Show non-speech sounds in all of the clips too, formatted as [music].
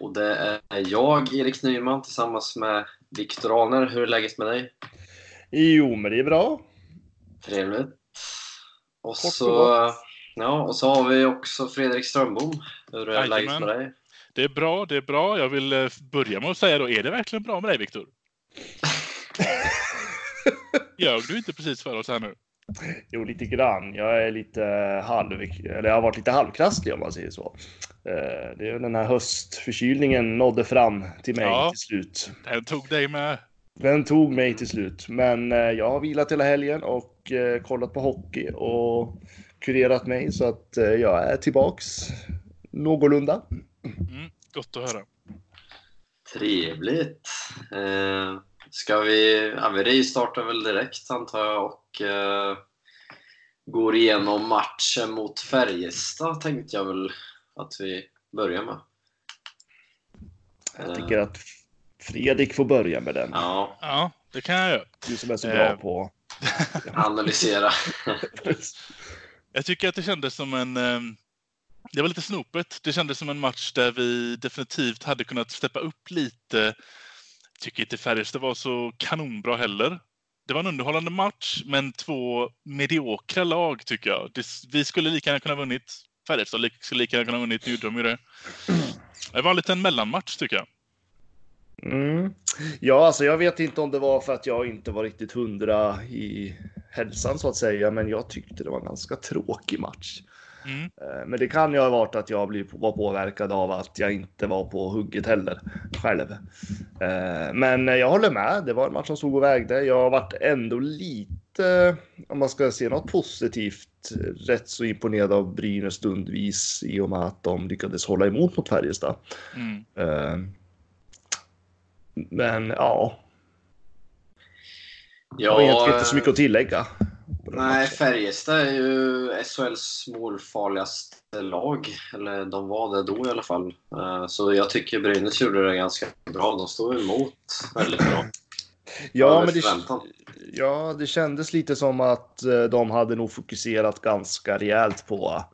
och det är jag, Erik Nyman, tillsammans med Viktor Aner. Hur är läget med dig? Jo, men det är bra. Trevligt. Och och så, gott. ja, och så har vi också Fredrik Strömbom. Hur är Jajamän. läget med dig? Det är bra, det är bra. Jag vill eh, börja med att säga då, är det verkligen bra med dig, Viktor? [laughs] Ljög du inte precis för oss här nu? Jo, lite grann. Jag är lite halv, eller jag har varit lite halvkrasslig om man säger så. Eh, Det är den här höstförkylningen nådde fram till mig Ja. till slut. Den tog dig med. Den tog mig till slut, men eh, jag har vilat hela helgen och eh, kollat på hockey och kurerat mig så att jag är tillbaks någorlunda. Mm, gott att höra. Trevligt. Eh, ska vi, ja, vi rivstartar väl direkt antar jag och eh, går igenom matchen mot Färjestad tänkte jag väl att vi börjar med. Jag tycker att Fredrik får börja med den. Ja, Ja, det kan jag göra. Du som är så bra Eh. på... [laughs] analysera. [laughs] Jag tycker att det kändes som en... eh, Det var lite snopet. Det kändes som en match där vi definitivt hade kunnat steppa upp lite. Tycker inte Färjestad var så kanonbra heller. Det var en underhållande match, men två mediokra lag tycker jag. Det, vi skulle lika gärna kunna vunnit. Färjestad skulle lika gärna kunna vunnit. Nu gjorde de ju det. Det var en liten mellanmatch tycker jag. Mm. Ja, alltså jag vet inte om det var för att jag inte var riktigt hundra i hälsan så att säga, men jag tyckte det var en ganska tråkig match. Mm. Eh, Men det kan ju ha varit att jag blev, var påverkad av att jag inte var på hugget heller själv. Eh, Men jag håller med. Det var en match som stod och vägde. Jag har varit ändå lite, om man ska se något positivt, rätt så imponerad av Brynäs stundvis i och med att de lyckades hålla emot mot Färjestad. Mm. Eh, Men ja, jag har egentligen inte så mycket att tillägga. Nej. Färjestad är ju SHLs målfarligaste lag. Eller de var det då i alla fall. Eh, Så jag tycker Brynäs gjorde det ganska bra. De stod emot väldigt bra. Ja, men det, ja, det kändes lite som att eh, de hade nog fokuserat ganska rejält på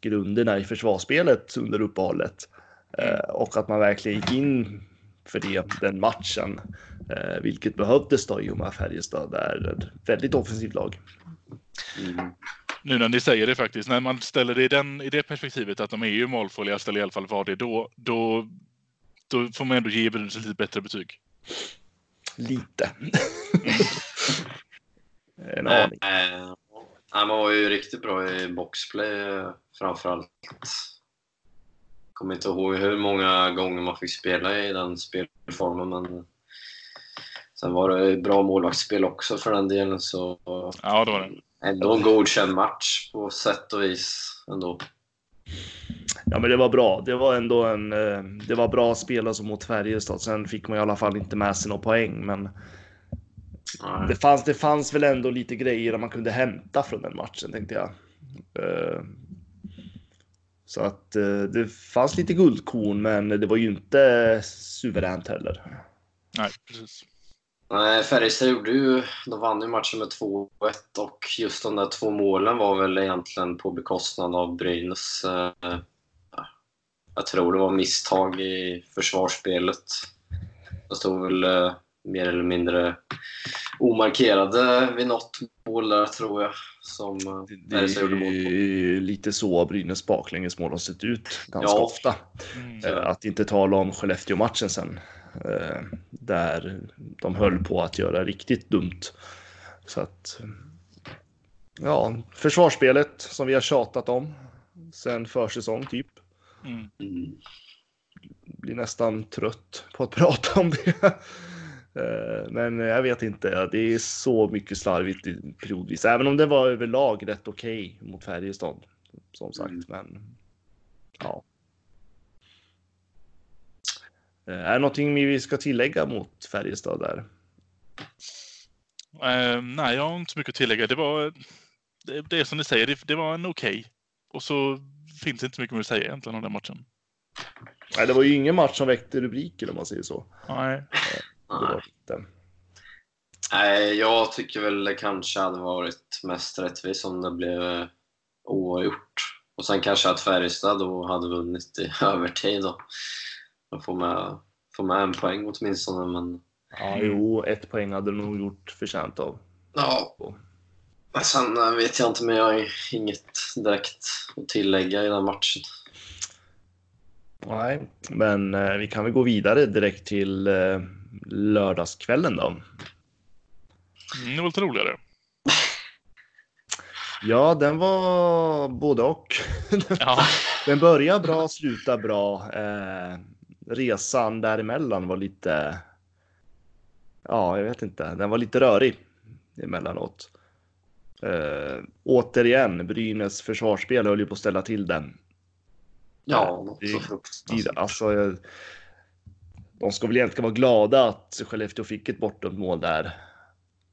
grunderna i försvarsspelet under uppehållet. Eh, Och att man verkligen gick in för det, den matchen. Eh, Vilket behövdes då i och med Färjestad är ett väldigt offensivt lag. Mm. Nu när ni säger det faktiskt, när man ställer det i, den, i det perspektivet att de är ju målfarligast, eller i alla fall var det då, då, då får man ändå ge Brynäs lite bättre betyg. Lite. [laughs] en Nej, aning. eh, Han var ju riktigt bra i boxplay framförallt. Kommer inte ihåg hur många gånger man fick spela i den spelformen men sen var det bra målvaktsspel också för den delen så Ja, det var det. Ändå en godkänd match på sätt och vis ändå. Ja, men det var bra. Det var ändå en. eh, Det var bra spel alltså mot Färjestad. Sen fick man i alla fall inte med sig någon poäng, men Nej. det fanns. Det fanns väl ändå lite grejer man kunde hämta från den matchen tänkte jag. Eh, Så att eh, det fanns lite guldkorn, men det var ju inte suveränt heller. Nej, precis. Nej, Färjestad gjorde ju, de vann ju matchen med 2-1 och just de där två målen var väl egentligen på bekostnad av Brynäs. eh, ja, Jag tror det var misstag i försvarsspelet. De stod väl eh, mer eller mindre omarkerade vid något mål där tror jag. Som eh, Det är lite så Brynäs baklängesmål har sett ut ganska Ja. ofta. Mm. Att inte tala om Skellefteå-matchen sen. eh, Där de höll på att göra riktigt dumt. Så att... Ja, försvarsspelet som vi har tjatat om sen försäsong typ. Mm. Mm. Blir nästan trött på att [laughs] prata om det. Eh, Men jag vet inte, det är så mycket slarvigt periodvis. Även om det var överlag rätt okej mot Färjestad. Som sagt, Mm. men ja. Eh, Är det någonting vi ska tillägga mot Färjestad där? Eh, nej, jag har inte så mycket att tillägga. Det var det, det är som ni säger, det, det var en okej. Och så finns det inte så mycket mer att säga egentligen om den matchen. Nej, det var ju ingen match som väckte rubriker om man säger så. Nej. Det var inte. Nej, jag tycker väl det kanske hade varit mest rättvist om det blev oavgjort. Och sen kanske att Färjestad då hade vunnit i [laughs] övertid då. Och få med, få med en poäng åtminstone, men Ja, jo, ett poäng hade de nog gjort förtjänt av. ja. Men Sen eh, vet jag inte, men jag har inget direkt att tillägga i den matchen. Nej, men eh, vi kan väl gå vidare direkt till eh, lördagskvällen då. Mm, det var lite roligare. [laughs] Ja, den var både och. [laughs] Ja. Den började bra, slutade bra. Eh, resan däremellan var lite... Ja, jag vet inte. Den var lite rörig emellanåt. Eh, återigen, Brynäs försvarsspel höll ju på att ställa till den. Ja, något det- så fruktansvärt. Alltså, eh, de ska väl egentligen vara glada att Skellefteå fick ett bortdömt mål där.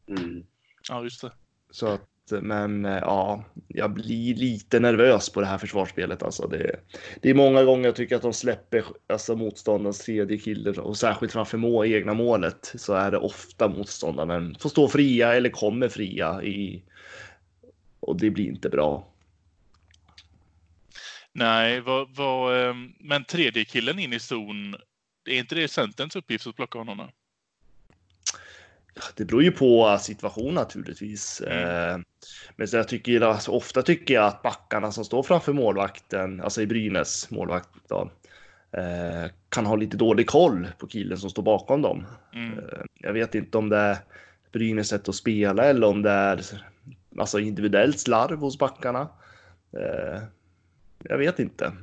Mm. ja, just det. Så att, men eh, ja, jag blir lite nervös på det här försvarsspelet. Alltså det, det är många gånger jag tycker att de släpper alltså motståndarens tredje kille och särskilt framför må, egna målet så är det ofta motståndaren får stå fria eller kommer fria i och det blir inte bra. Nej, vad, vad, eh, men tredje killen in i zon, är inte det Centerns uppgift att plocka honom? då? Det beror ju på situation naturligtvis. Mm. Eh, Men så jag tycker, alltså, ofta tycker jag att backarna som står framför målvakten, alltså i Brynäs målvakt, då, eh, kan ha lite dålig koll på killen som står bakom dem. Mm. Eh, Jag vet inte om det är Brynäs sätt att spela eller om det är alltså individuellt slarv hos backarna. Jag vet inte.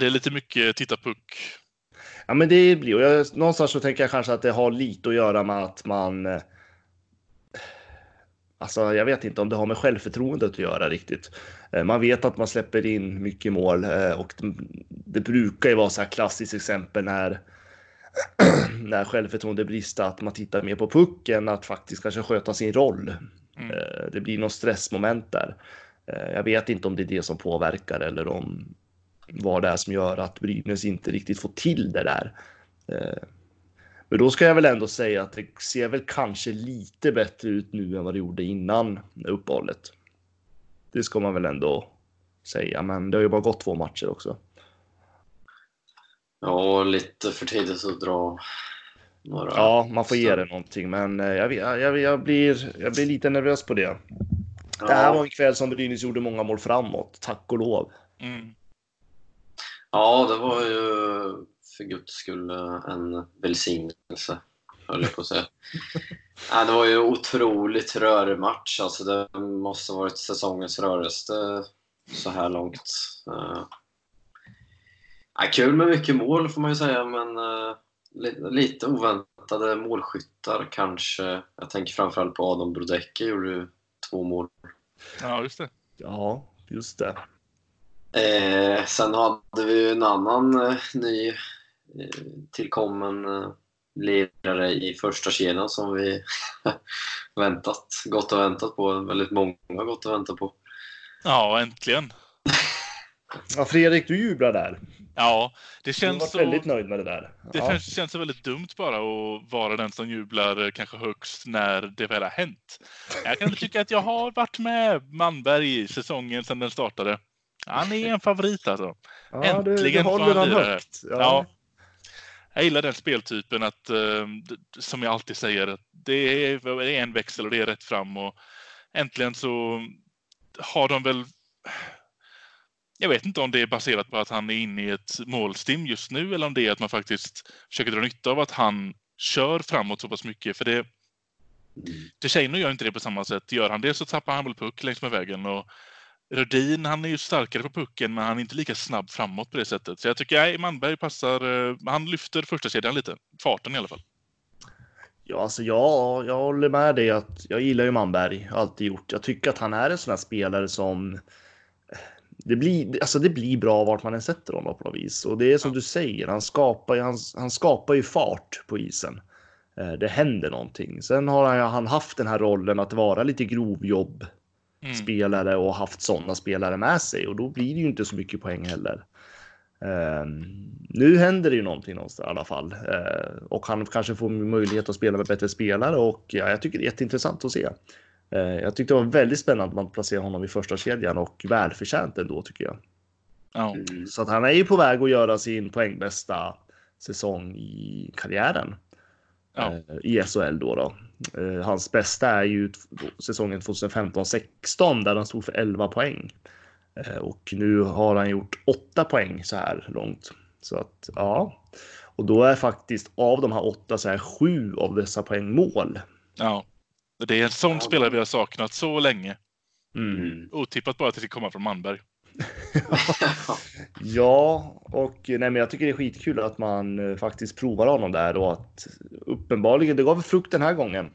Det är lite mycket titta puck. Ja, men det blir och jag, någonstans så tänker jag kanske att det har lite att göra med att man. eh, Alltså, jag vet inte om det har med självförtroendet att göra riktigt. Eh, Man vet att man släpper in mycket mål eh, och det, brukar ju vara så här klassiskt exempel när [clears throat] när självförtroende brister att man tittar mer på pucken att faktiskt kanske sköta sin roll. Mm. Det blir något stressmoment där. Jag vet inte om det är det som påverkar eller om vad det är som gör att Brynäs inte riktigt får till det där. Eh, Men då ska jag väl ändå säga att det ser väl kanske lite bättre ut nu än vad det gjorde innan uppehållet. Det ska man väl ändå säga, men det har ju bara gått två matcher också. Ja, lite för tidigt att dra några... Ja, man får ge det någonting, men eh, jag, jag, jag, blir, jag blir lite nervös på det. Det här var en kväll som Brynäs gjorde många mål framåt, tack och lov. Mm. Ja, det var ju för guds skull eh, en välsignelse, höll jag på att säga. [laughs] ja, det var ju otroligt rörig match. Alltså, det måste ha varit säsongens rörigaste så här långt. Eh, ja, kul med mycket mål får man ju säga, men eh, li- lite oväntade målskyttar kanske. Jag tänker framförallt på Adam Brodecki, gjorde ju två mål. Ja, just det. Ja, just det. Eh, sen hade vi en annan eh, ny eh, tillkommen eh, lirare i första kedjan som vi [laughs] väntat, gått och väntat på. Väldigt många har gått och väntat på. Ja, äntligen. Ja, Fredrik, du jublar där. Ja, det Du känns varit så... väldigt nöjd med det där. Det Ja. känns, känns så väldigt dumt bara att vara den som jublar eh, kanske högst när det väl har hänt. Jag kan tycka att jag har varit med Manberg i säsongen sedan den startade. Han är en favorit alltså. Ja, du, du Äntligen får han han lira högt. Ja. Ja. Jag gillar den speltypen att, eh, som jag alltid säger, att det är, en växel och det är rätt fram och äntligen så har de väl jag vet inte om det är baserat på att han är inne i ett målstim just nu eller om det är att man faktiskt försöker dra nytta av att han kör framåt så pass mycket. För det, Dechaino gör inte det på samma sätt. Gör han det så tappar han väl puck längs med vägen. Och Rödin, han är ju starkare på pucken men han är inte lika snabb framåt på det sättet. Så jag tycker nej, Manberg passar, eh, han lyfter första kedjan lite. Farten i alla fall. Ja, alltså ja, jag håller med dig att jag gillar ju Manberg, alltid gjort. Jag tycker att han är en sån här spelare som det blir, alltså det blir bra vart man än sätter honom på något vis. Och det är som du säger, han skapar, han, han skapar ju fart på isen. Eh, Det händer någonting. Sen har han, han haft den här rollen att vara lite grovjobb Mm. spelare och haft sådana spelare med sig och då blir det ju inte så mycket poäng heller. nu händer det ju någonting någonstans i alla fall och han kanske får möjlighet att spela med bättre spelare och ja, jag tycker det är jätteintressant att se. Jag tyckte det var väldigt spännande att man placerar honom i första kedjan och välförtjänt ändå tycker jag. Ja. Mm. Så att han är ju på väg att göra sin poängbästa säsong i karriären. Ja. Eh, I SHL då. då. Eh, hans bästa är ju säsongen 2015-16 där han stod för 11 poäng. Eh, och nu har han gjort 8 poäng så här långt. Så att ja, och då är faktiskt av de här åtta så är sju av dessa poäng mål. Ja, det är en sån spelare vi har saknat så länge. Mm. Otippat bara att det ska komma från Manberg. [laughs] ja, och nej, men jag tycker det är skitkul att man eh, faktiskt provar honom där och att uppenbarligen det gav frukt den här gången.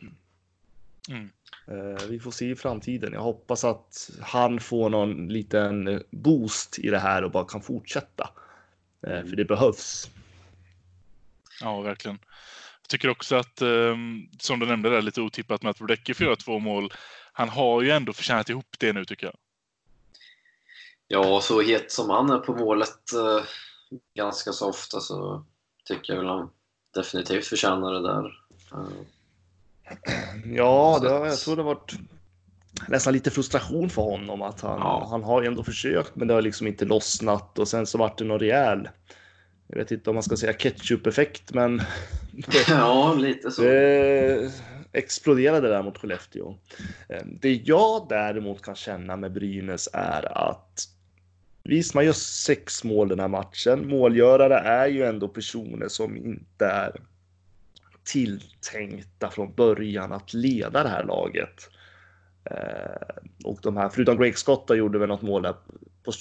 Mm. Eh, vi får se i framtiden. Jag hoppas att han får någon liten boost i det här och bara kan fortsätta. Eh. För det behövs. Ja, verkligen. Jag tycker också att, ehm, som du nämnde där lite otippat med att Brodecki får göra två mål. Han har ju ändå förtjänat ihop det nu tycker jag. Ja, så het som han är på målet eh, ganska så ofta så tycker jag väl han definitivt förtjänar det där. Eh. Ja, det har, jag tror det har varit nästan lite frustration för honom att han, ja. han har ändå försökt men det har liksom inte lossnat och sen så vart det någon rejäl jag vet inte om man ska säga ketchup-effekt men [laughs] ja, lite så. Det exploderade där mot Skellefteå. Eh, det jag däremot kan känna med Brynäs är att Visst, man gör sex mål den här matchen. Målgörare är ju ändå personer som inte är tilltänkta från början att leda det här laget. Eh, och de här, förutom Greg Scott, gjorde väl något mål där på.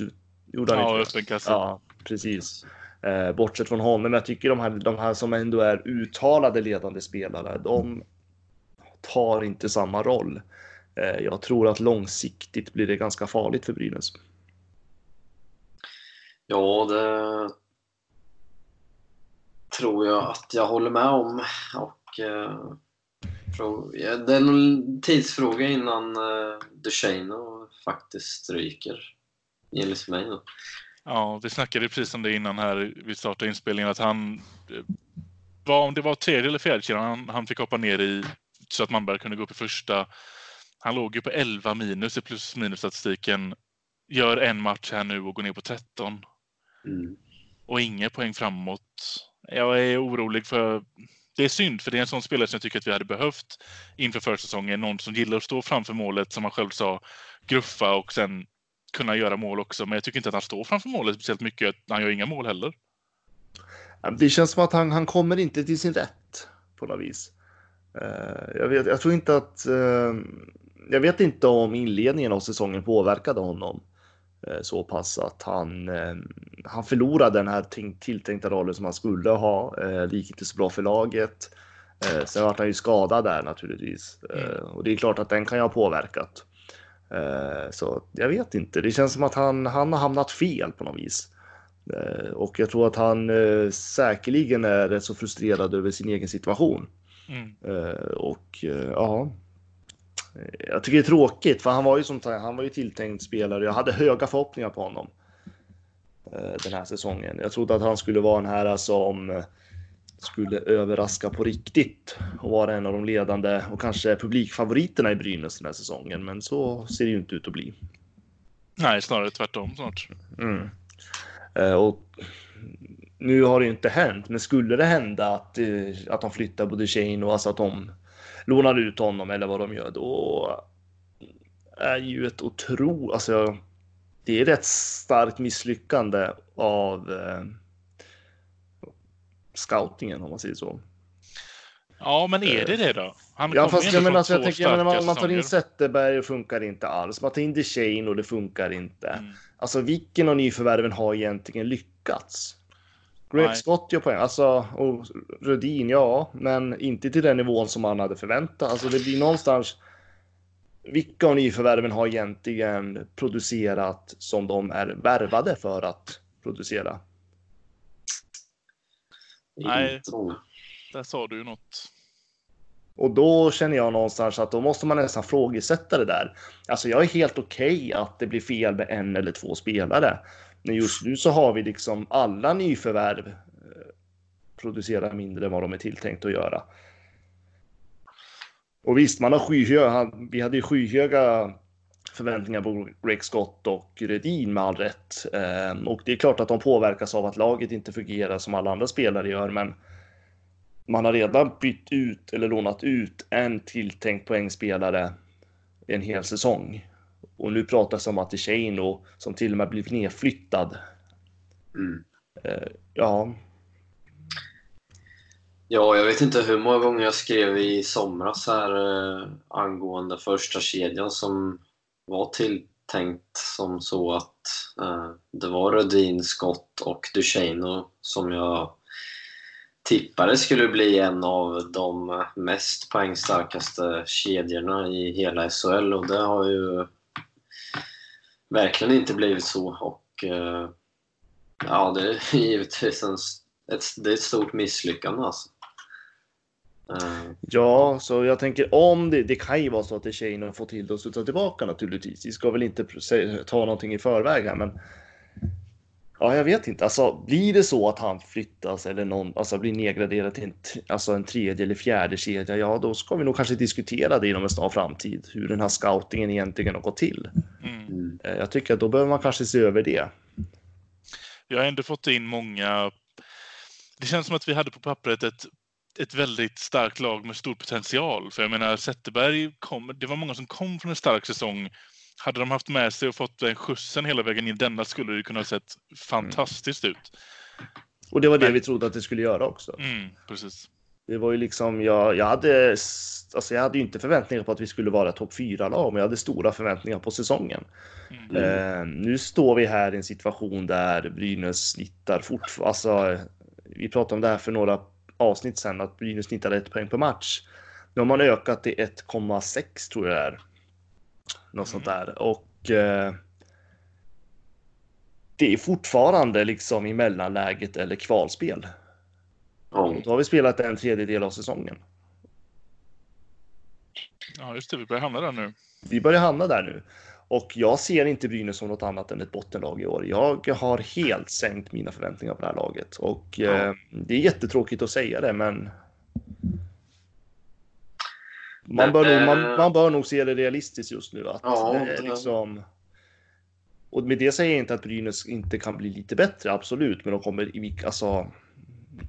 Gjorde han ja, inte? Ja, precis. Eh, bortsett från honom, jag tycker de här, de här som ändå är uttalade ledande spelare, de tar inte samma roll. Eh, jag tror att långsiktigt blir det ganska farligt för Brynäs. Ja, det tror jag att jag håller med om. Och, eh, det är en tidsfråga innan eh, Duchene faktiskt ryker, enligt mig. Då. Ja, vi snackade precis om det innan här vi startade inspelningen att han eh, var, om det var tredje eller fjärde kedjan han, han fick hoppa ner i så att Manberg kunde gå upp i första. Han låg ju på 11 minus i plus minus statistiken. Gör en match här nu och går ner på 13. Mm. Och inga poäng framåt. Jag är orolig för... Det är synd, för det är en sån spelare som jag tycker att vi hade behövt inför försäsongen. Någon som gillar att stå framför målet, som han själv sa, gruffa och sen kunna göra mål också. Men jag tycker inte att han står framför målet speciellt mycket. Han gör inga mål heller. Det känns som att han, han kommer inte till sin rätt på något vis. Uh, jag, vet, jag tror inte att... Uh, jag vet inte om inledningen av säsongen påverkade honom. Eh, så pass att han, eh, han förlorade den här tilltänkta rollen som han skulle ha. Eh, det gick inte så bra för laget. Sen var han ju skadad där naturligtvis mm. och det är klart att den kan ju ha påverkat. Så jag vet inte. Det känns som att han, han har hamnat fel på något vis. Och jag tror att han säkerligen är rätt så frustrerad över sin egen situation. Mm. Och ja, jag tycker det är tråkigt för han var ju som han var ju tilltänkt spelare. Jag hade höga förhoppningar på honom eh, den här säsongen. Jag trodde att han skulle vara en här som skulle överraska på riktigt och vara en av de ledande och kanske publikfavoriterna i Brynäs den här säsongen. Men så ser det ju inte ut att bli. Nej, snarare tvärtom snart. Mm. Eh, och nu har det ju inte hänt, men skulle det hända att, att de flyttar både Shane och alltså att de lånar ut honom eller vad de gör, då är ju ett otro... Alltså, det är rätt starkt misslyckande av eh, scoutingen om man säger så. Ja, men är det det då? Han ja, fast jag menar, alltså, jag tänker, jag menar, man, man tar in Zetterberg och funkar inte alls. Man tar in DeShane och det funkar inte. Mm. Alltså vilken av nyförvärven har egentligen lyckats? Nej. Scott gör poäng, alltså, och Rudin, ja, men inte till den nivån som man hade förväntat. Alltså det blir någonstans, vilka av nyförvärven har egentligen producerat som de är värvade för att producera? Nej, där sa du ju något. Och då känner jag någonstans att då måste man nästan frågesätta det där. Alltså jag är helt okej okay att det blir fel med en eller två spelare. Men just nu så har vi liksom alla nyförvärv eh, producerar mindre än vad de är tilltänkt att göra. Och visst, man har skyhöga, vi hade ju skyhöga förväntningar på Rick Scott och Redin med all rätt. Ehm, och det är klart att de påverkas av att laget inte fungerar som alla andra spelare gör, men man har redan bytt ut eller lånat ut en tilltänkt poängspelare en hel säsong. Och nu pratas om att Shane och som till och med blivit nedflyttad. Mm. Eh, ja. Ja, jag vet inte hur många gånger jag skrev i somras här eh, angående första kedjan som var tilltänkt som så att eh, det var Rödin, Scott och Duchene som jag tippade skulle bli en av de mest poängstarkaste kedjorna i hela SHL och det har ju verkligen inte blivit så och eh, ja, det är [laughs] givetvis en, ett, det är ett stort misslyckande alltså. Eh, Ja, så jag tänker om det, det kan ju vara så att det är tjejerna får till det och studsa tillbaka naturligtvis. Vi ska väl inte ta någonting i förväg här, men ja, jag vet inte. Alltså, blir det så att han flyttas eller någon, alltså blir nedgraderad till en, alltså en tredje eller fjärde kedja, ja, då ska vi nog kanske diskutera det inom en snar framtid, hur den här scoutingen egentligen har gått till. Mm. mm. Eh, Jag tycker att då behöver man kanske se över det. Jag har ändå fått in många... Det känns som att vi hade på pappret ett, ett väldigt starkt lag med stor potential. För jag menar, Zetterberg kom, det var många som kom från en stark säsong. Hade de haft med sig och fått den skjutsen hela vägen in denna skulle det kunna ha sett fantastiskt ut. Och det var det Men- vi trodde att det skulle göra också. Mm, precis. Det var ju liksom, jag, jag hade, alltså jag hade ju inte förväntningar på att vi skulle vara topp fyra lag, men jag hade stora förväntningar på säsongen. Mm. Eh, nu står vi här i en situation där Brynäs snittar fortfarande, alltså vi pratade om det här för några avsnitt sedan, att Brynäs snittar ett poäng per match. Nu har man ökat till 1,6 tror jag det är. Något sånt där. Och eh, det är fortfarande liksom i mellanläget eller kvalspel. Då har vi spelat en tredjedel av säsongen. Ja, just det. Vi börjar hamna där nu. Vi börjar hamna där nu. Och jag ser inte Brynäs som något annat än ett bottenlag i år. Jag har helt sänkt mina förväntningar på det här laget. Och Ja. eh, det är jättetråkigt att säga det, men... Man Men, bör, nog, man, eh, man bör nog se det realistiskt just nu. Att Ja, det är liksom... Och med det säger jag inte att Brynäs inte kan bli lite bättre, absolut. Men de kommer i. Alltså,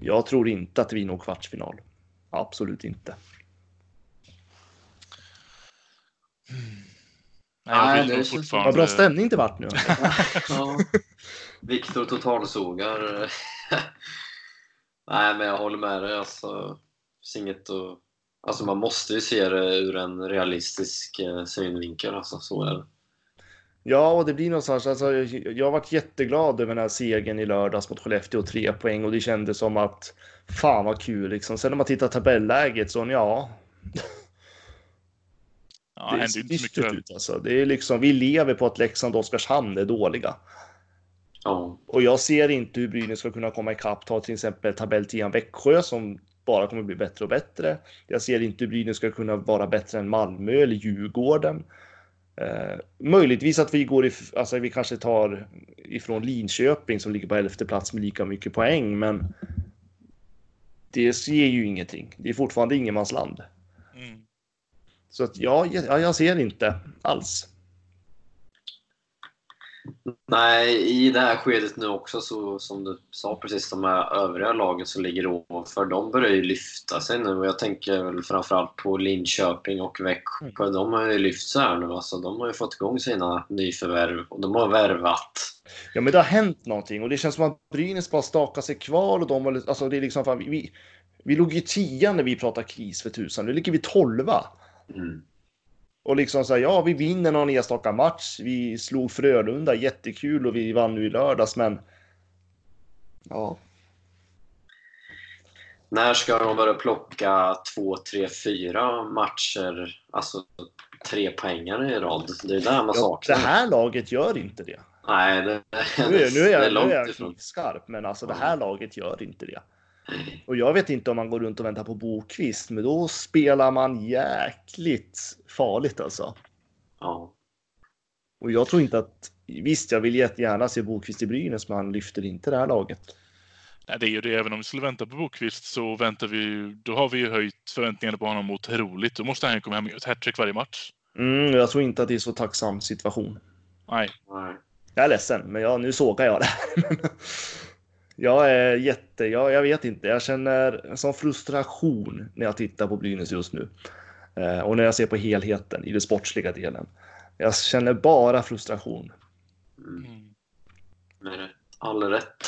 jag tror inte att vi når kvartsfinal. Absolut inte. Nej, det fortfarande... Vad bra stämning det vart nu. [laughs] Ja. Viktor totalsågar. [laughs] Nej, men jag håller med dig. Alltså, det finns inget att... alltså, man måste ju se det ur en realistisk eh, synvinkel. Alltså, så är det. Ja, och det blir någonstans, alltså, jag varit jätteglad över den här segern i lördags mot Skellefteå, tre poäng och det kändes som att fan vad kul liksom. Sen när man tittar tabelläget så ja, [laughs] Ja, det ser ju inte så mycket dystert ut alltså. Det är liksom, vi lever på att Leksand och Oskarshamn är dåliga. Ja. Och jag ser inte hur Brynäs ska kunna komma ikapp, ta till exempel tabelltian Växjö som bara kommer bli bättre och bättre. Jag ser inte hur Brynäs ska kunna vara bättre än Malmö eller Djurgården. Eh, möjligtvis att vi går if- alltså vi kanske tar ifrån Linköping som ligger på elfte plats med lika mycket poäng, men det ger ju ingenting. Det är fortfarande ingenmansland. Mm. Så att ja, ja, jag ser inte alls. Nej, i det här skedet nu också, så, som du sa precis, de här övriga lagen som ligger ovanför, de börjar ju lyfta sig nu. Och jag tänker väl framförallt på Linköping och Växjö. De har ju lyft sig här nu. Alltså, de har ju fått igång sina nyförvärv och de har värvat. Ja, men det har hänt någonting och det känns som att Brynäs bara stakar sig kvar och de var, alltså det är liksom fan, vi, vi, vi låg ju tia när vi pratade kris för tusan. Nu ligger vi tolva. Mm. Och liksom så här, ja, vi vinner någon enstaka match. Vi slog Frölunda, jättekul och vi vann nu i lördags, men ja, När ska de börja plocka två, tre, fyra matcher, alltså tre poängare i rad? Det är där man ja saknar. det här laget gör inte det. Nej, det, Nu är, nu är det är jag, nu långt är jag ifrån. skarp, men alltså det här laget gör inte det. Och jag vet inte om man går runt och väntar på Bokvist, men då spelar man jäkligt farligt alltså. Ja. Och jag tror inte att, visst jag vill jättegärna se Bokvist i Brynäs, men han lyfter inte det här laget. Nej, det är ju det. Även om vi skulle vänta på Bokvist så väntar vi ju, då har vi ju höjt förväntningarna på honom mot roligt. Då måste han ju komma hem göra ett hattrick varje match. Mm, jag tror inte att det är så tacksam situation. Nej. Nej. Jag är ledsen, men jag, nu sågar jag det. [laughs] jag är jätte, jag, jag vet inte, jag känner en sån frustration när jag tittar på Brynäs just nu. Eh, och när jag ser på helheten i den sportsliga delen. Jag känner bara frustration. Mm. Mm. Med all rätt.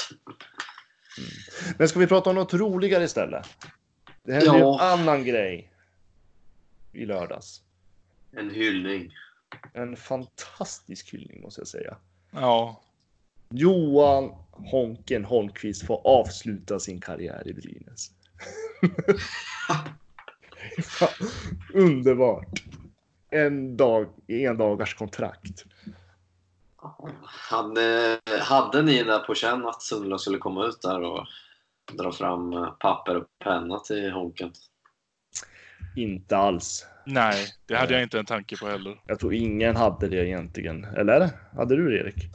Men ska vi prata om något roligare istället? Det hände Ja. en annan grej i lördags. En hyllning. En fantastisk hyllning måste jag säga. Ja. Johan Honken Holmqvist får avsluta sin karriär i Brynäs. [laughs] Underbart! En dag, en dagars kontrakt. Hade, hade ni där på känn att Sundlöv skulle komma ut där och dra fram papper och penna till Honken? Inte alls. Nej, det hade jag inte en tanke på heller. Jag tror ingen hade det egentligen. Eller? Hade du det Erik?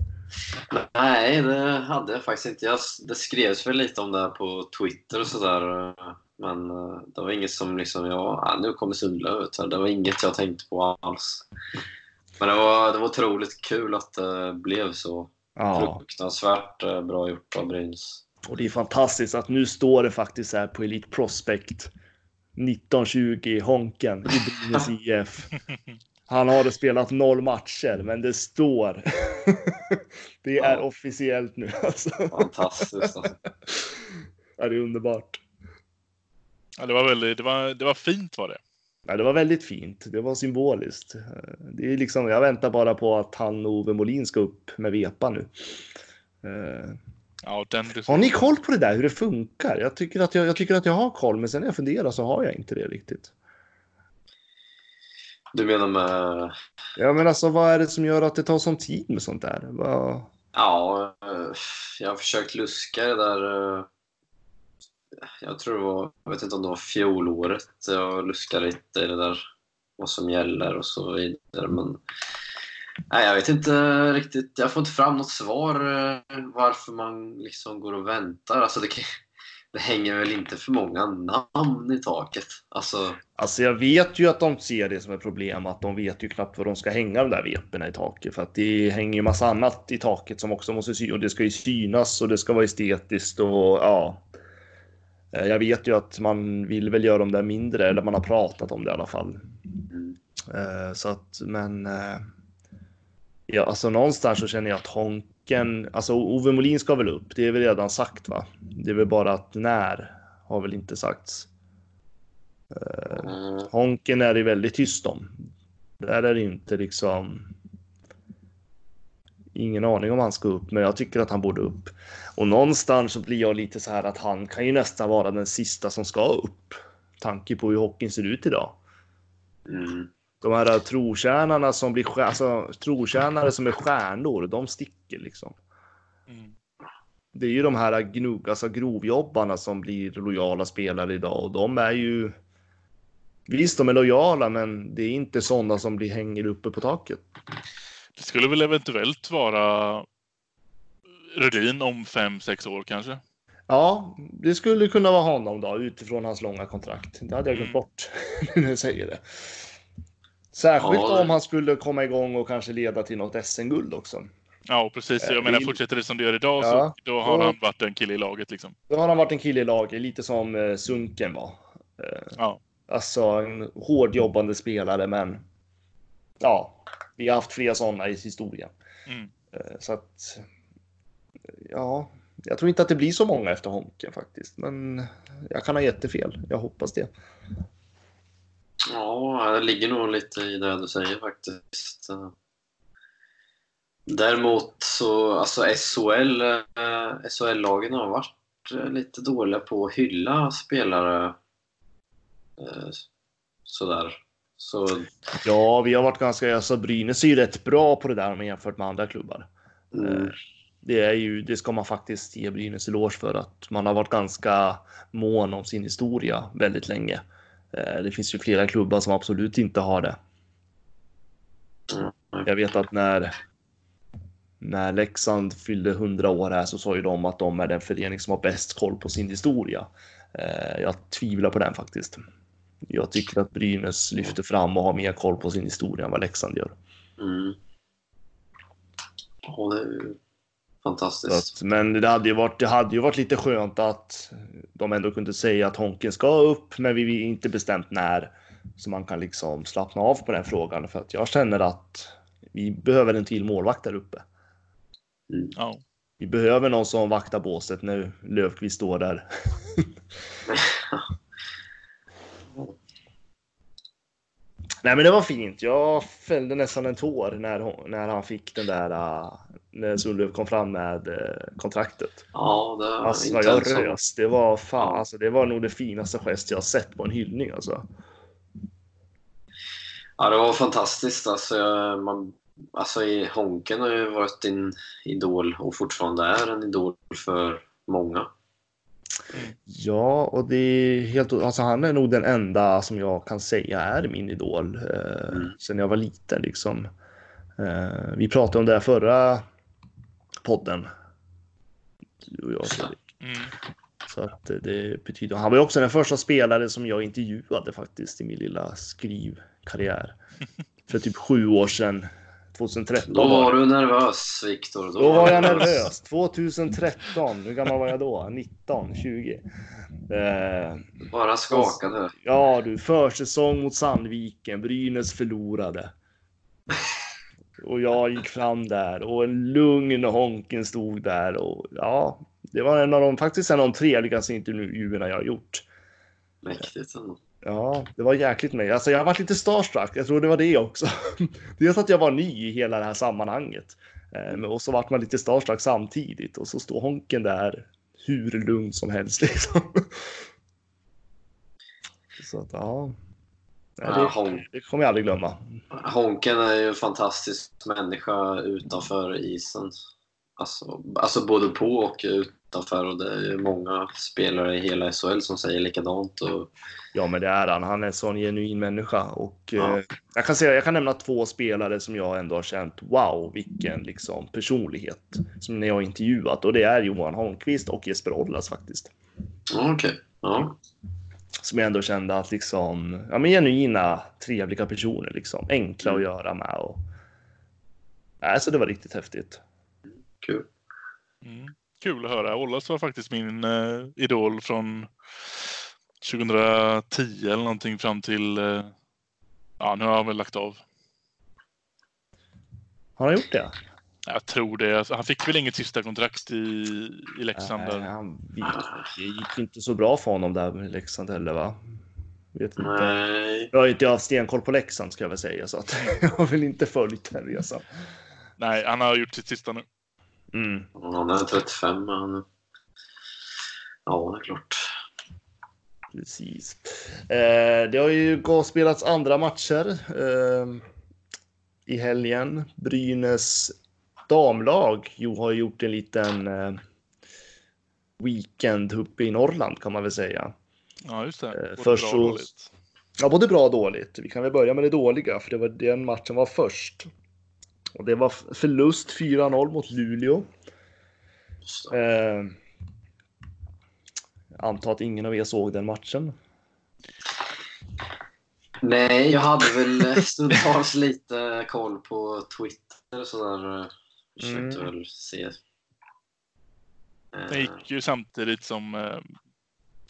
Nej, det hade jag faktiskt inte. Jag, det skrevs väl lite om det här på Twitter och sådär. eh, Men eh, det var inget som liksom, ja, ah, nu kommer Sundlöv ut här. Det var inget jag tänkte på alls. Men det var, det var otroligt kul att det blev så Ja. fruktansvärt eh, bra gjort av Brynäs. Och det är fantastiskt att nu står det faktiskt här på Elite Prospect 1920 Honken i Brynäs [laughs] IF. Han har spelat noll matcher, men det står. [laughs] det är Ja. officiellt nu alltså. Fantastiskt. Alltså. Ja, det är underbart. Ja, det, var väldigt, det, var, det var fint var det. Ja, det var väldigt fint. Det var symboliskt. Det är liksom, jag väntar bara på att han och Ove Molin ska upp med vepa nu. Ja, den Har ni koll på det där, hur det funkar? Jag tycker att jag, jag, tycker att jag har koll, men sen när jag funderar så har jag inte det riktigt. Du menar med... Ja, men alltså vad är det som gör att det tar sån tid med sånt där? Vad... Ja, eh, jag har försökt luska det där. eh, Jag tror det var, jag vet inte om det var fjolåret. Jag luskade lite i det där, vad som gäller och så vidare. Men nej, jag vet inte riktigt. Jag får inte fram något svar eh, varför man liksom går och väntar. Alltså det, kan- det hänger väl inte för många namn i taket. Alltså, Alltså jag vet ju att de ser det som ett problem, att de vet ju knappt var de ska hänga de där veporna i taket. För att det hänger ju massa annat i taket som också måste synas. Och det ska ju synas och det ska vara estetiskt och ja. Eh, Jag vet ju att man vill väl göra dem där mindre, eller man har pratat om det i alla fall. mm, Eh, Så att, men. eh, Ja, alltså någonstans så känner jag att Honken, alltså Ove Molin ska väl upp. Det är väl redan sagt va? Det är väl bara att när har väl inte sagts. eh, Honken är det väldigt tyst om. Där är det inte liksom. Ingen aning om han ska upp, men jag tycker att han borde upp. Och någonstans så blir jag lite så här att han kan ju nästan vara den sista som ska upp. Tanke på hur hockeyn ser ut idag. mm, De här trotjänarna som blir alltså, trotjänare som är stjärnor, de sticker liksom. Mm. Det är ju de här gnugg, alltså grovjobbarna som blir lojala spelare idag och de är ju. Visst, de är lojala, men det är inte sådana som blir hänger uppe på taket. Det skulle väl eventuellt vara Rödin om fem, sex år kanske. Ja, det skulle kunna vara honom då utifrån hans långa kontrakt. Det hade jag glömt Mm. bort [laughs] när jag säger det. Särskilt Ja. om han skulle komma igång och kanske leda till något SM-guld också. Ja, precis. Eh, Jag menar, det- fortsätter det som det gör idag Ja. så då har Då- han varit en kille i laget liksom. Då har han varit en kille i laget, lite som eh, Sunken var. Eh, Ja. Alltså en hårdjobbande spelare, men ja, vi har haft flera sådana i historien. Mm. Eh, Så att ja, jag tror inte att det blir så många efter Honken faktiskt, men jag kan ha jättefel. Jag hoppas det. Ja, det ligger nog lite i det du säger faktiskt. Däremot så, alltså SHL, eh, SHL-lagen har varit eh, lite dåliga på att hylla spelare eh, sådär. Så, Ja, vi har varit ganska, alltså Brynäs är ju rätt bra på det där om jämfört med andra klubbar. mm, Det är ju, det ska man faktiskt ge Brynäs eloge för att man har varit ganska mån om sin historia väldigt länge. Eh, Det finns ju flera klubbar som absolut inte har det. mm, Jag vet att när när Leksand fyllde 100 år här så sa ju de att de är den förening som har bäst koll på sin historia. Eh, jag tvivlar på den faktiskt. Jag tycker att Brynäs lyfter fram och har mer koll på sin historia än vad Leksand gör. Mm. Ja, det är ju fantastiskt. Att, men det hade, ju varit, det hade ju varit lite skönt att de ändå kunde säga att Honken ska upp, men vi är inte bestämt när. Så man kan liksom slappna av på den frågan. För att jag känner att vi behöver en till målvakt där uppe. Mm. Ja. Vi behöver någon som vaktar båset när Löfqvist står där. [laughs] Nej men det var fint. Jag fällde nästan en tår när, hon, när han fick den där, uh, när Sundlöv kom fram med uh, kontraktet. Ja, det var Alltså inte jag ens så. rös. Det var fan, Ja. alltså det var nog det finaste gest jag sett på en hyllning alltså. Ja, det var fantastiskt. Alltså, man, alltså, i Honken har ju varit en idol och fortfarande är en idol för många. Ja, och det är helt, alltså han är nog den enda som jag kan säga är min idol eh, Mm. sen jag var liten liksom. Eh, vi pratade om det här förra podden. Du och jag, Fredrik. Mm. Så att det, betyder, han var ju också den första spelare som jag intervjuade faktiskt i min lilla skrivkarriär. [laughs] För typ sju år sedan, 2013 Då var du nervös, Viktor. Då var jag nervös. 2013, hur gammal var jag då? 19, 20. Eh, Bara skakade. Ja du, försäsong mot Sandviken, Brynäs förlorade. Och jag gick fram där och en lugn Honken stod där och ja, det var en av de, faktiskt en av de trevligaste intervjuerna jag har gjort. Mäktigt ändå. Ja, det var jäkligt mig. Alltså jag har varit lite starstruck, jag tror det var det också. [laughs] Dels att jag var ny i hela det här sammanhanget. Eh, Och så vart man lite starstruck samtidigt och så står Honken där hur lugn som helst [laughs] liksom. Så att ja. Ja, det, det kommer jag aldrig glömma. Honken är ju en fantastisk människa utanför isen. Alltså, alltså både på och utanför. Och det är ju många spelare i hela SHL som säger likadant. Och, Ja, men det är han. Han är en sån genuin människa och Ja. eh, jag kan säga, jag kan nämna två spelare som jag ändå har känt. Wow, vilken liksom personlighet som när jag har intervjuat och det är Johan Holmqvist och Jesper Ollas faktiskt. okej. Ja. Som jag ändå kände att liksom, ja men genuina, trevliga personer liksom. Enkla att Mm. göra med och. Nej, så det var riktigt häftigt. Kul. Mm. Kul att höra. Ollas var faktiskt min eh, idol från 2010 eller någonting fram till... Eh, ja, nu har han väl lagt av. Har han gjort det? Jag tror det. Alltså, han fick väl inget sista kontrakt i, i Leksand. Nej, han, det gick inte så bra för honom där med Leksand heller va? Vet inte. Nej. Jag har inte haft stenkoll på Leksand ska jag väl säga så att [laughs] jag har väl inte följt den resan. Nej, han har gjort sitt sista nu. Mm. Han är 35 men. Ja, det är klart. Precis. Eh, det har ju gått spelats andra matcher eh, i helgen. Brynäs damlag jo, har gjort en liten eh, weekend uppe i Norrland kan man väl säga. Ja, just det. Eh, Både först bra och dåligt. Ja, både bra och dåligt. Vi kan väl börja med det dåliga, för det var den matchen var först. Och det var förlust 4-0 mot Luleå. Eh, antar att ingen av er såg den matchen. Nej, jag hade väl [laughs] stundtals lite koll på Twitter och sådär. Försökte Mm. väl se. Det Eh, gick ju samtidigt som eh,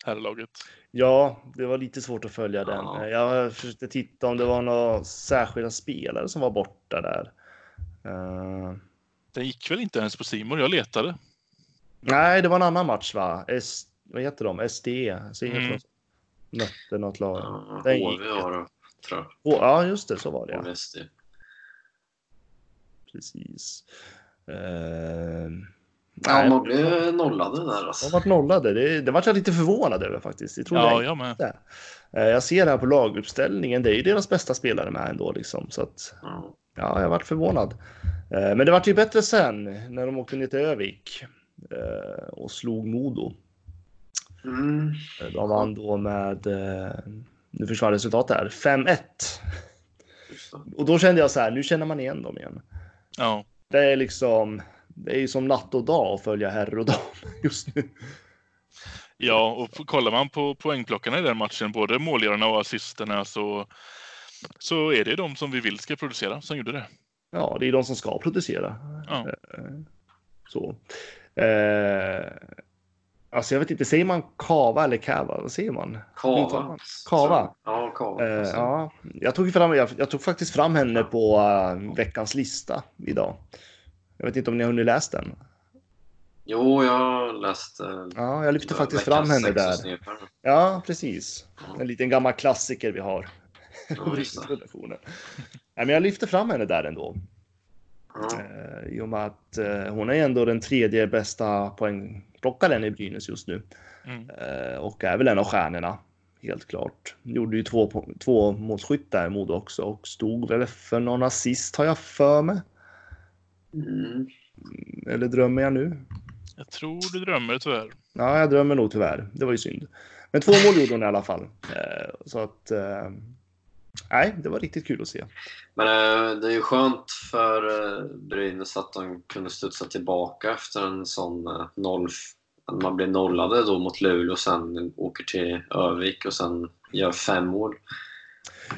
herrlaget. Ja, det var lite svårt att följa den. Ja. Eh, Jag försökte titta om det var några särskilda spelare som var borta där. Eh, Den gick väl inte ens på Simor. Jag letade. nej, det var en annan match va? S, vad heter de? SD? Så heter Mm. Mötte något lag. ja, Den gick. HV har det, tror jag. Åh, ja, just det, så var det. Ja. HV SD. Precis. Eh, Ja, nej, man blev nollade där de alltså. vart nollade. Det, det var jag lite förvånad över faktiskt. Jag trodde Ja, jag jag med. Eh, Jag ser här på laguppställningen, det är ju deras bästa spelare med ändå liksom. Så att, Ja. ja, jag varit förvånad. Eh, Men det vart ju bättre sen när de åkte ner till Övik eh, och slog Modo. Mm. De vann då med, nu försvann resultatet här, 5-1. Och då kände jag så här, nu känner man igen dem igen. Ja. Det är liksom, det är som natt och dag att följa herr och [laughs] dam just nu. Ja, och kollar man på poängplockarna i den matchen, både målgörarna och assisterna, så, så är det de som vi vill ska producera som gjorde det. Ja, det är de som ska producera. Ja. Så. Eh, alltså jag vet inte, säger man kava eller kava? Vad säger man? Kava. Kava. Ja, kava. Eh, ja, jag tog, fram, jag, jag tog faktiskt fram henne på uh, veckans lista idag. Jag vet inte om ni har hunnit läsa den? Jo, jag läste... Ja, jag lyfte faktiskt fram henne där. Ja, precis. En liten gammal klassiker vi har. Ja. [laughs] Nej, men jag lyfte fram henne där ändå. Ja. Eh, I och med att eh, hon är ändå den tredje bästa poängplockaren i Brynäs just nu. Mm. Eh, och är väl en av stjärnorna. Helt klart. Gjorde ju två, två målskytt där Modo också och stod väl för någon assist har jag för mig. Mm. Eller drömmer jag nu? Jag tror du drömmer tyvärr. Ja, jag drömmer nog tyvärr. Det var ju synd. Men två mål gjorde hon i alla fall. Eh, så att... Nej, det var riktigt kul att se. Men eh, det är ju skönt för eh, Brynäs att de kunde studsa tillbaka efter en sån eh, noll... Att man blir nollade då mot Luleå och sen åker till Övik och sen gör fem mål.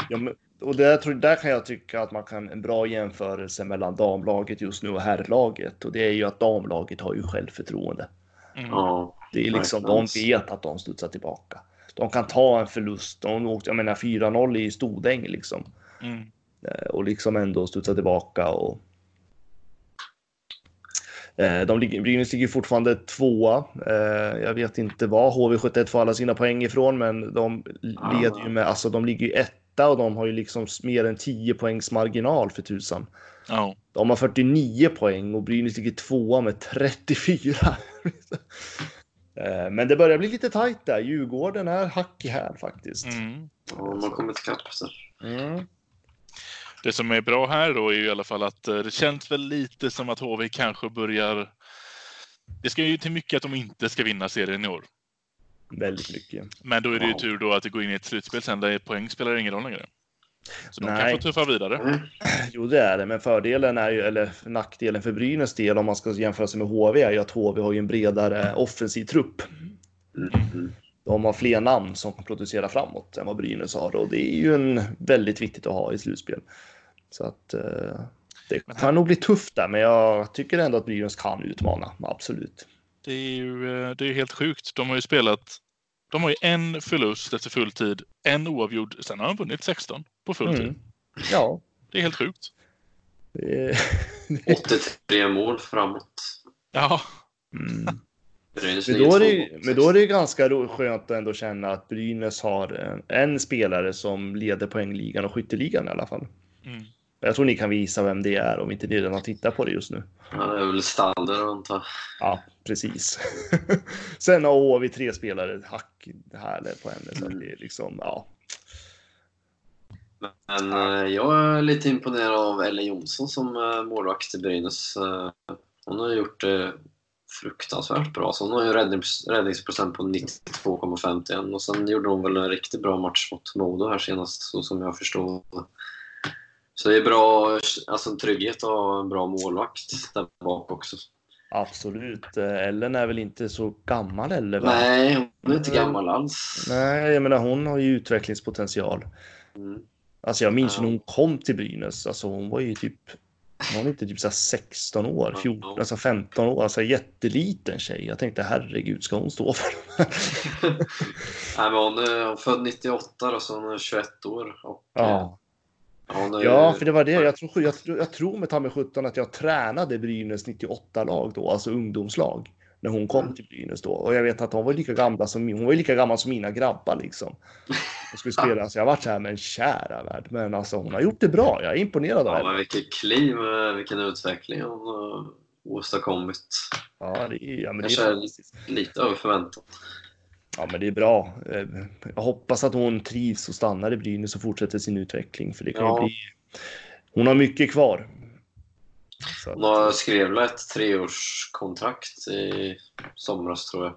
Ja, men, och där, tror, där kan jag tycka att man kan en bra jämförelse mellan damlaget just nu och herrlaget. Och det är ju att damlaget har ju självförtroende. Mm. Ja, Det är liksom, de vet att de studsar tillbaka. De kan ta en förlust. De åkte, jag menar 4-0 i Stodäng liksom. Mm. Eh, Och liksom ändå studsa tillbaka och... Eh, De ligger, Brynäs ligger fortfarande tvåa. Eh, Jag vet inte vad HV71 får alla sina poäng ifrån, men de leder ju med, alltså de ligger ju etta och de har ju liksom mer än 10 poängs marginal för tusan. Ja. De har 49 poäng och Brynäs ligger tvåa med 34. [laughs] Eh, Men det börjar bli lite tajt där. Djurgården är hack i häl faktiskt. Mm. ja man kommit ikapp. så. Mm. Det som är bra här då är ju i alla fall att eh, det känns väl lite som att HV kanske börjar... Det ska ju till mycket att de inte ska vinna serien i år. Väldigt mycket. Men då är det ju Wow. tur då att det går in i ett slutspel sen där poäng spelar ingen roll längre. Så de Nej. kan få tuffa vidare. Mm. Jo, det är det, men fördelen är ju, eller nackdelen för Brynäs del om man ska jämföra sig med HV är ju att HV har ju en bredare offensiv trupp. Mm. Mm. De har fler namn som kan producera framåt än vad Brynäs har och det är ju en väldigt viktigt att ha i slutspel. Så att eh, det Men här- kan nog bli tufft där, men jag tycker ändå att Brynäs kan utmana, absolut. Det är ju eh, det är helt sjukt. De har ju spelat... De har ju en förlust efter full tid, en oavgjord. Sen har de vunnit 16 på full tid. Mm. Ja, Det är helt sjukt. det är... [laughs] 83 mål framåt. Ja, mm. Men då, är det, men då är det ganska skönt att ändå känna att Brynäs har en, en spelare som leder poängligan och skytteligan i alla fall. mm. Jag tror ni kan visa vem det är om inte ni redan har tittat på det just nu. Ja, det är väl Stalder antar jag. Ja, precis. [laughs] Sen har HV tre spelare hack här på henne. Så att det är liksom, ja. Men eh, jag är lite imponerad av Ellen Jonsson som eh, målvakt i Brynäs. Eh, hon har gjort det fruktansvärt bra. Så hon har ju räddnings, räddningsprocent på 92,51 och sen gjorde hon väl en riktigt bra match mot Modo här senast så som jag förstod. Så det är bra, alltså en trygghet att ha en bra målvakt där bak också. Absolut. Ellen är väl inte så gammal eller? Va? Nej, hon är inte gammal alls. Nej, jag menar hon har ju utvecklingspotential. Mm. Alltså jag minns ju Ja. när hon kom till Brynäs. Alltså hon var ju typ, var inte typ så här 16 år, 14, Ja. alltså 15 år. Alltså jätteliten tjej. Jag tänkte herregud, ska hon stå för det? [laughs] Nej, men hon är hon är född 98 då, så hon är 21 år. Och, eh, ja. hon är, ja, för det var det. Jag tror, jag, jag tror med ta mig 17 att jag tränade Brynäs 98-lag då, alltså ungdomslag. När hon kom till Brynäs då. Och jag vet att hon var lika gamla som, hon var lika gammal som mina grabbar liksom. Och skulle [laughs] spela, så jag varit så här, men kära värld. Men alltså hon har gjort det bra. Jag är imponerad av Ja, henne. men vilket kliv, eh, vilken utveckling hon har åstadkommit. Ja, det är, ja, men det Kanske är är lite över förväntan. Ja, men det är bra. Eh, Jag hoppas att hon trivs och stannar i Brynäs och fortsätter sin utveckling. För det kan ju Ja. bli... Hon har mycket kvar. Hon att, har skrev väl ett treårskontrakt i somras tror jag.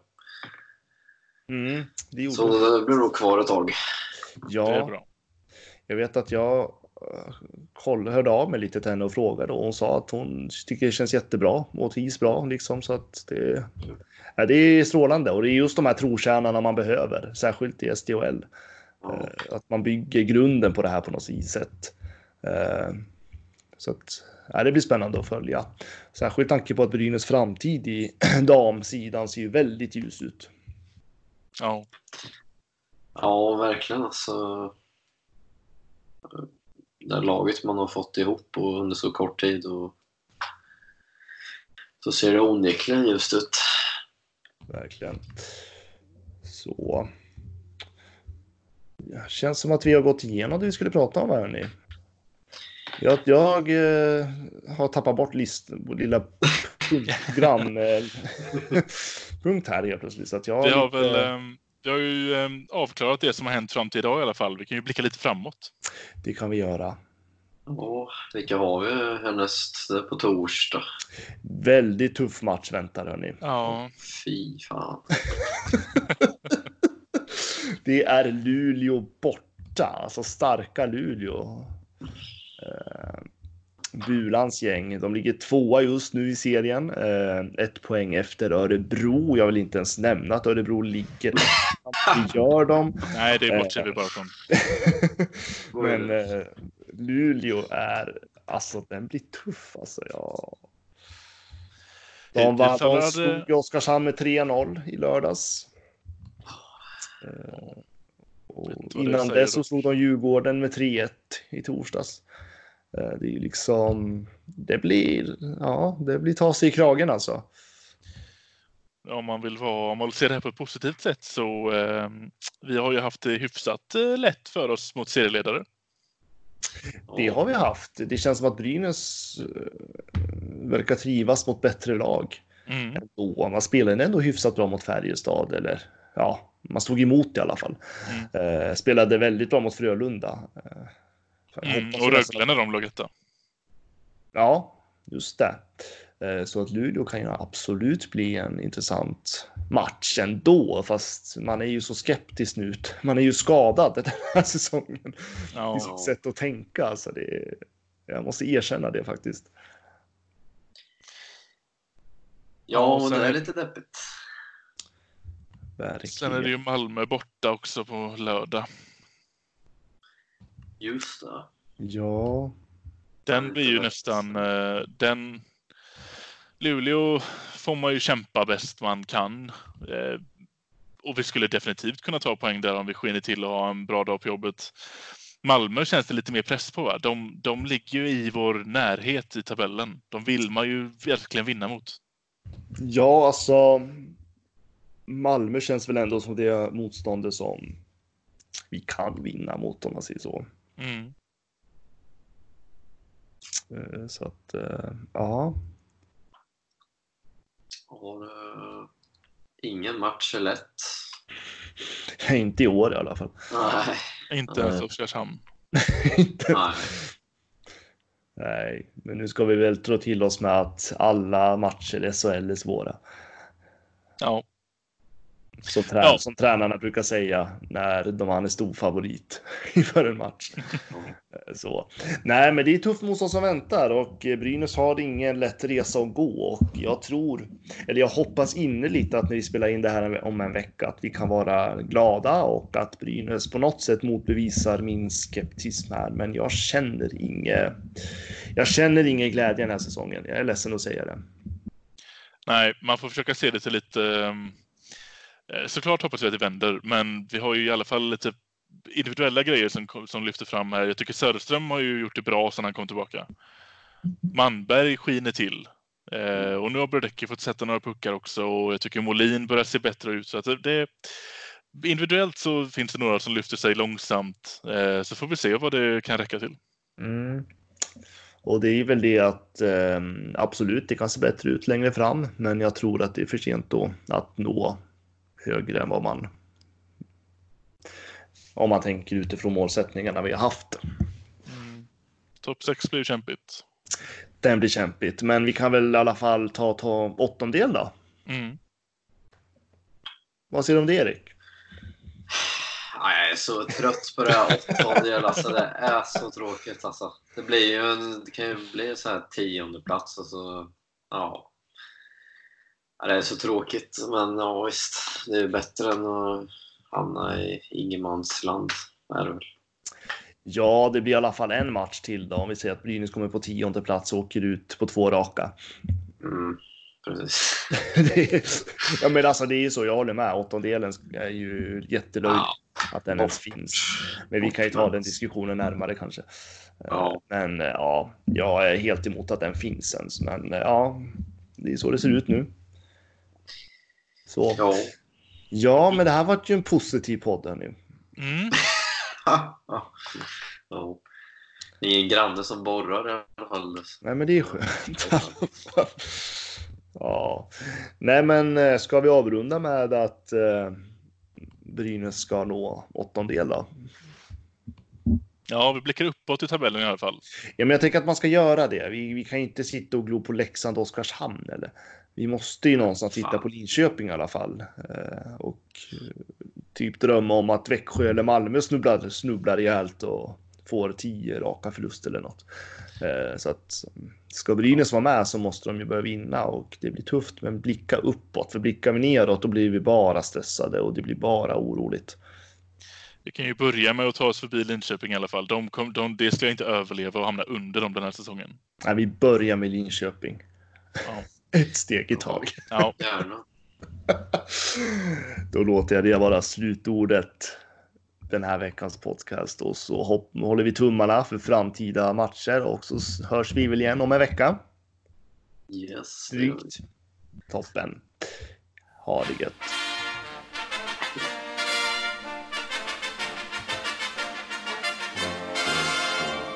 mm, det gjorde Så det blir nog kvar ett tag. det är Ja, bra. jag vet att jag koll, hörde av mig lite till henne och frågade och hon sa att hon tycker det känns jättebra och trivs bra liksom så att det, ja, det är strålande och det är just de här trotjänarna man behöver, särskilt i SDHL. Ja. Eh, Att man bygger grunden på det här på något sätt. Eh, Så att, ja, det blir spännande att följa. Särskilt tanke på att Brynäs framtid i [clears throat] damsidan ser ju väldigt ljus ut. Ja. Ja, verkligen. Alltså, det här laget man har fått ihop och under så kort tid och så ser det onekligen ljust ut. Verkligen. Så. Ja, känns som att vi har gått igenom det vi skulle prata om här. Hörni. Jag, jag eh, har tappat bort list, lilla program [laughs] eh, punkt här helt plötsligt. Så att jag Vi har lite- väl ehm, vi har ju ehm, avklarat det som har hänt fram till idag i alla fall. Vi kan ju blicka lite framåt. Det kan vi göra. Ja, vilka har vi härnäst? På torsdag. Väldigt tuff match väntar hörni. Ja, Fy fan. [laughs] Det är Luleå borta, alltså starka Luleå. Eh, Bulans gäng, de ligger tvåa just nu i serien. Eh, ett poäng efter Örebro. Jag vill inte ens nämna att Örebro ligger. Det gör de. nej, det Eh. bortser vi bara från. [laughs] Men eh, Luleå är, alltså den blir tuff alltså. Ja. De, Hittills de slog Oskarshamn med 3-0 i lördags. Eh, och innan dess så slog de Djurgården med 3-1 i torsdags. Eh, det är ju liksom, det blir, ja, det blir ta sig i kragen alltså. Om man vill vara, om man vill se det här på ett positivt sätt så ehm, vi har ju haft det hyfsat eh, lätt för oss mot serieledare. Det har vi haft. Det känns som att Brynäs eh, verkar trivas mot bättre lag. Mm. ändå. Man spelade ändå hyfsat bra mot Färjestad, eller ja, man stod emot i alla fall. Mm. Eh, spelade väldigt bra mot Frölunda. Eh, Mm. Och Rögle när de låg etta. Ja, just det. Eh, så att Luleå kan ju absolut bli en intressant match ändå, fast man är ju så skeptisk nu. [laughs] Man är ju skadad den här [laughs] säsongen Ja. i sitt sätt att tänka. Alltså det, jag måste erkänna det faktiskt. Ja, och sen det är är- lite deppigt. Verkligen. Sen är det ju Malmö borta också på lördag. Just det. Ja, Den blir ju nästan eh, den. Luleå får man ju kämpa bäst man kan. Eh, och vi skulle definitivt kunna ta poäng där om vi skiner till och har en bra dag på jobbet. Malmö känns det lite mer press på. Va? De, de ligger ju i vår närhet i tabellen. De vill man ju verkligen vinna mot. Ja, alltså. Malmö känns väl ändå som det motståndet som vi kan vinna mot om man säger så. Mm. Eh, Så att, eh, ja. Och, eh, ingen match är lätt. [laughs] Inte i år i alla fall. Nej. Inte ens. Oskarshamn. [laughs] Inte- Nej. Nej, men nu ska vi väl dra till oss med att alla matcher i SHL är svåra. Ja, Som, trä- Ja. som tränarna brukar säga när de han är stor favorit [laughs] inför en match. Eh, Så. Nej, men det är tufft motstånd som väntar och Brynäs har ingen lätt resa att gå och jag tror, eller jag hoppas innerligt att när vi spelar in det här om en vecka att vi kan vara glada och att Brynäs på något sätt motbevisar min skeptism här. Men jag känner inget. Jag känner ingen glädje den här säsongen. Jag är ledsen att säga det. nej, man får försöka se det till lite... eh, Eh, såklart hoppas vi att det vänder, men vi har ju i alla fall lite individuella grejer som, som lyfter fram här. Jag tycker Söderström har ju gjort det bra sedan han kom tillbaka. Manberg skiner till. Eh, och nu har Brodecki fått sätta några puckar också och jag tycker Molin börjar se bättre ut. Så att det, individuellt så finns det några som lyfter sig långsamt. Eh, så får vi se vad det kan räcka till. Mm. Och det är väl det att eh, absolut, det kan se bättre ut längre fram, men jag tror att det är för sent då att nå högre än vad man. Om man tänker utifrån målsättningarna vi har haft. Topp 6 blir kämpigt. Den blir kämpigt, men vi kan väl i alla fall ta, ta åttondel då. Mm. Vad säger du om det Erik? jag är så trött på det här åttondel. Alltså, det är så tråkigt. Alltså. Det, blir ju en, det kan ju bli så här tionde plats och så, ja. Ja. Det är så tråkigt, men ja, visst. Det är bättre än att hamna i ingenmansland. Ja, det blir i alla fall en match till då. Om vi säger att Brynäs kommer på tionde plats och åker ut på två raka. Mm, precis. är, [laughs] ja, men alltså, det är ju så, jag håller med. Åttondelen är ju jättelöjligt Ja. att den ens finns. Men vi kan ju ta den diskussionen närmare kanske. Ja. Men ja, jag är helt emot att den finns ens. Men ja, det är så det ser ut nu. Så. Ja. Ja, men det här var ju en positiv podd nu. Mm. [laughs] ja. Det är ingen granne som borrar i alla fall. Nej, men det är skönt. [laughs] ja, nej, men eh, ska vi avrunda med att eh, Brynäs ska nå åttondel då? Ja, vi blickar uppåt i tabellen i alla fall. Ja, men jag tänker att man ska göra det. Vi, vi kan inte sitta och glo på Leksand och Oskarshamn. Eller? Vi måste ju någonstans titta på Linköping i alla fall. Eh, och eh, typ drömma om att Växjö eller Malmö snubblar, snubblar rejält och får tio raka förluster eller något. Eh, så att ska Brynäs vara med så måste de ju börja vinna och det blir tufft. Men blicka uppåt, för blickar vi neråt då blir vi bara stressade och det blir bara oroligt. Vi kan ju börja med att ta oss förbi Linköping i alla fall. De kom, de, det ska jag inte överleva och hamna under dem den här säsongen. Nej, vi börjar med Linköping. Ja. Ett steg i taget. Ja, Gärna. Då låter jag det vara slutordet den här veckans podcast och så hopp, håller vi tummarna för framtida matcher och så hörs vi väl igen om en vecka. Yes. Drygt. Toppen. Ha det gött.